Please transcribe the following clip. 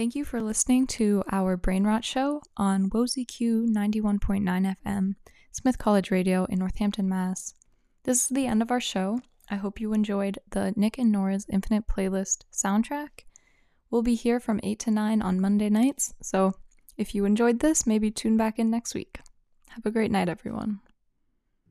Thank you for listening to our Brain Rot show on WOZQ 91.9 FM, Smith College Radio in Northampton, Mass. This is the end of our show. I hope you enjoyed the Nick and Nora's Infinite Playlist soundtrack. We'll be here from 8 to 9 on Monday nights, so if you enjoyed this, maybe tune back in next week. Have a great night, everyone.